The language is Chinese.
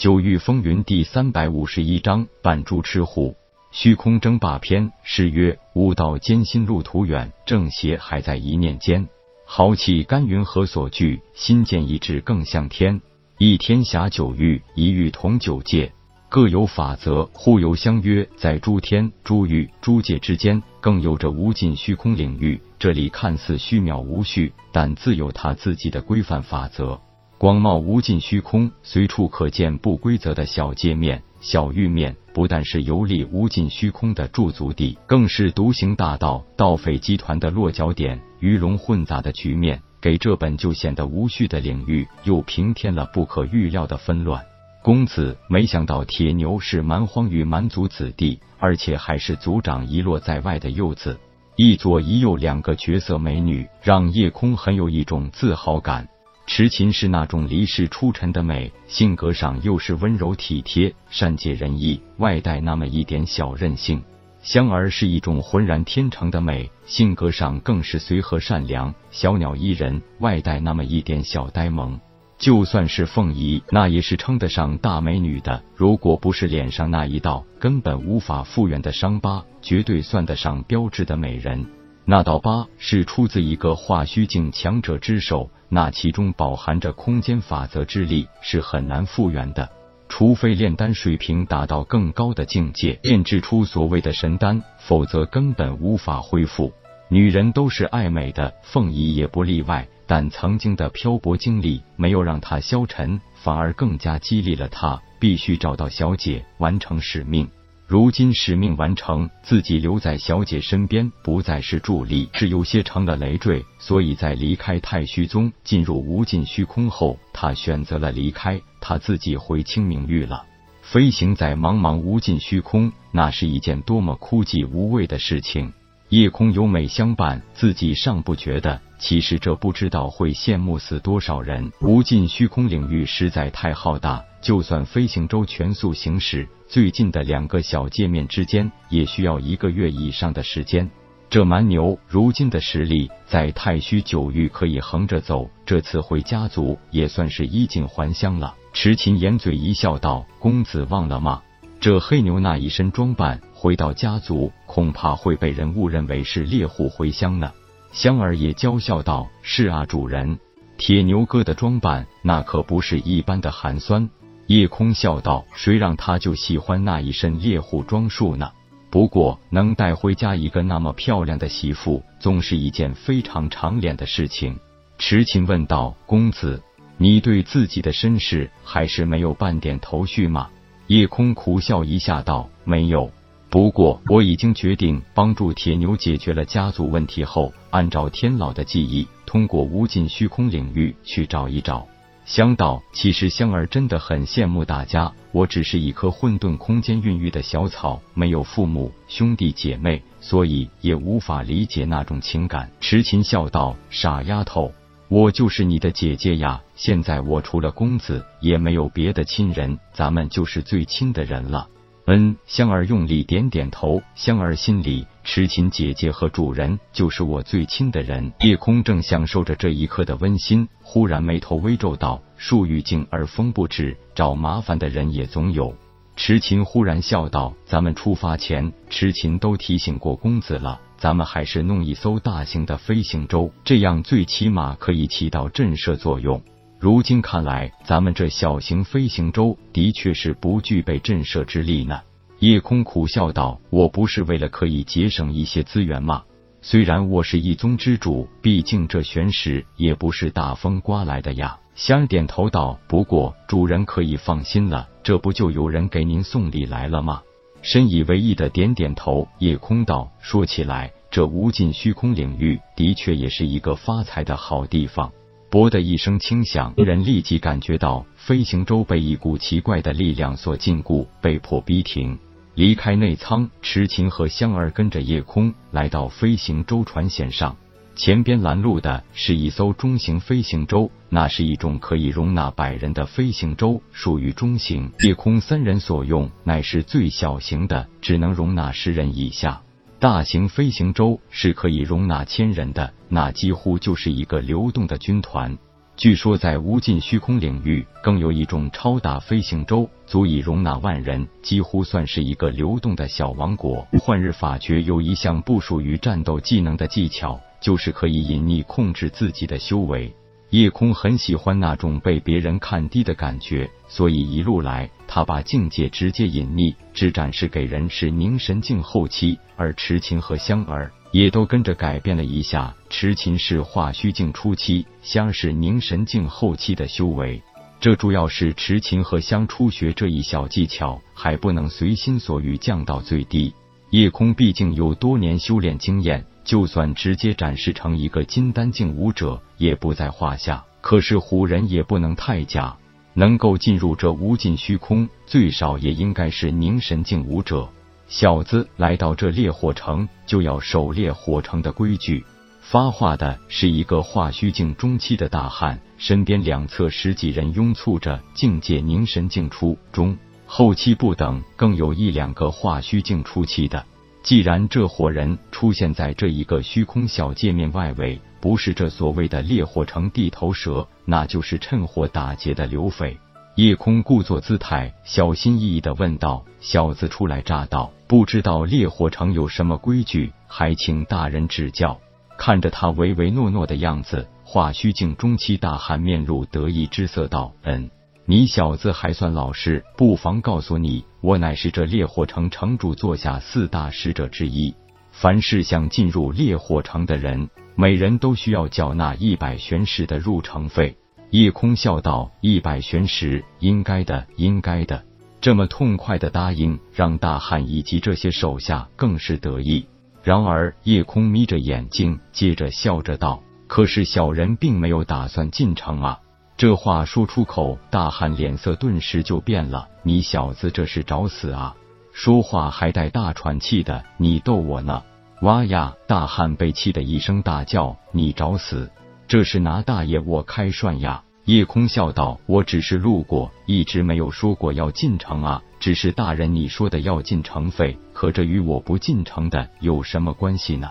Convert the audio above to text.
九域风云第三百五十一章扮猪吃虎。虚空争霸篇诗曰：悟道艰辛路途远，正邪还在一念间。豪气干云何所惧？心剑一致更向天。一天侠九域，一域同九界，各有法则，互有相约。在诸天、诸域、诸界之间，更有着无尽虚空领域。这里看似虚渺无序，但自有它自己的规范法则。广袤无尽虚空，随处可见不规则的小界面、小域面，不但是游历无尽虚空的驻足地，更是独行大道、盗匪集团的落脚点。鱼龙混杂的局面，给这本就显得无序的领域又平添了不可预料的纷乱。公子没想到铁牛是蛮荒与蛮族子弟，而且还是族长遗落在外的幼子，一左一右两个绝色美女，让夜空很有一种自豪感。痴情是那种离世出尘的美，性格上又是温柔体贴、善解人意，外带那么一点小任性。香儿是一种浑然天成的美，性格上更是随和善良、小鸟依人，外带那么一点小呆萌。就算是凤仪，那也是称得上大美女的。如果不是脸上那一道根本无法复原的伤疤，绝对算得上标致的美人。那道疤是出自一个化虚境强者之手。那其中饱含着空间法则之力，是很难复原的。除非炼丹水平达到更高的境界，炼制出所谓的神丹，否则根本无法恢复。女人都是爱美的，凤仪也不例外。但曾经的漂泊经历没有让她消沉，反而更加激励了她，必须找到小姐，完成使命。如今使命完成，自己留在小姐身边不再是助力，是有些成了累赘。所以在离开太虚宗，进入无尽虚空后，他选择了离开，他自己回清明域了。飞行在茫茫无尽虚空，那是一件多么枯寂无味的事情。夜空有美相伴，自己尚不觉得，其实这不知道会羡慕死多少人。无尽虚空领域实在太浩大，就算飞行舟全速行驶。最近的两个小界面之间也需要一个月以上的时间。这蛮牛如今的实力，在太虚九域可以横着走。这次回家族也算是衣锦还乡了。池琴掩嘴一笑道：“公子忘了吗？这黑牛那一身装扮，回到家族恐怕会被人误认为是猎户回乡呢。”香儿也娇笑道：“是啊，主人。铁牛哥的装扮，那可不是一般的寒酸。”夜空笑道：“谁让他就喜欢那一身猎户装束呢？不过能带回家一个那么漂亮的媳妇，总是一件非常长脸的事情。”痴情问道：“公子，你对自己的身世还是没有半点头绪吗？”夜空苦笑一下道：“没有。不过我已经决定帮助铁牛解决了家族问题后，按照天老的记忆，通过无尽虚空领域去找一找。”香道，其实香儿真的很羡慕大家。我只是一颗混沌空间孕育的小草，没有父母、兄弟姐妹，所以也无法理解那种情感。痴情笑道：“傻丫头，我就是你的姐姐呀！现在我除了公子，也没有别的亲人，咱们就是最亲的人了。”嗯，香儿用力点点头。香儿心里，痴情姐姐和主人就是我最亲的人。夜空正享受着这一刻的温馨，忽然眉头微皱道：“树欲静而风不止，找麻烦的人也总有。”痴情忽然笑道：“咱们出发前，痴情都提醒过公子了，咱们还是弄一艘大型的飞行舟，这样最起码可以起到震慑作用。”如今看来，咱们这小型飞行舟的确是不具备震慑之力呢。夜空苦笑道：“我不是为了可以节省一些资源吗？虽然我是一宗之主，毕竟这玄石也不是大风刮来的呀。”香儿点头道：“不过主人可以放心了，这不就有人给您送礼来了吗？”深以为意的点点头。夜空道：“说起来，这无尽虚空领域的确也是一个发财的好地方。”啵的一声轻响，人立即感觉到飞行舟被一股奇怪的力量所禁锢，被迫逼停，离开内舱。痴情和香儿跟着夜空来到飞行舟船舷上，前边拦路的是一艘中型飞行舟，那是一种可以容纳百人的飞行舟，属于中型。夜空三人所用乃是最小型的，只能容纳十人以下。大型飞行舟是可以容纳千人的，那几乎就是一个流动的军团。据说在无尽虚空领域，更有一种超大飞行舟，足以容纳万人，几乎算是一个流动的小王国。幻日法诀有一项不属于战斗技能的技巧，就是可以隐匿控制自己的修为。夜空很喜欢那种被别人看低的感觉，所以一路来，他把境界直接隐匿，只展示给人是凝神境后期，而池琴和香儿。也都跟着改变了一下。持琴是化虚境初期，香是凝神境后期的修为。这主要是持琴和香初学这一小技巧，还不能随心所欲降到最低。夜空毕竟有多年修炼经验，就算直接展示成一个金丹境武者，也不在话下。可是虎人也不能太假，能够进入这无尽虚空，最少也应该是凝神境武者。小子来到这烈火城，就要守烈火城的规矩。发话的是一个化虚境中期的大汉，身边两侧十几人拥簇着，境界凝神境初中后期不等，更有一两个化虚境初期的。既然这伙人出现在这一个虚空小界面外围，不是这所谓的烈火城地头蛇，那就是趁火打劫的流匪。夜空故作姿态，小心翼翼的问道：“小子初来乍到，不知道烈火城有什么规矩，还请大人指教。”看着他唯唯诺诺的样子，化虚境中期大汉面露得意之色道：“嗯，你小子还算老实，不妨告诉你，我乃是这烈火城城主座下四大使者之一。凡是想进入烈火城的人，每人都需要缴纳一百玄石的入城费。”夜空笑道：“一百玄石，应该的，应该的。”这么痛快的答应，让大汉以及这些手下更是得意。然而，夜空眯着眼睛，接着笑着道：“可是小人并没有打算进城啊！”这话说出口，大汉脸色顿时就变了：“你小子这是找死啊！”说话还带大喘气的：“你逗我呢？”哇呀！大汉被气得一声大叫：“你找死！”这是拿大爷我开涮呀！夜空笑道：“我只是路过，一直没有说过要进城啊。只是大人你说的要进城费，可这与我不进城的有什么关系呢？”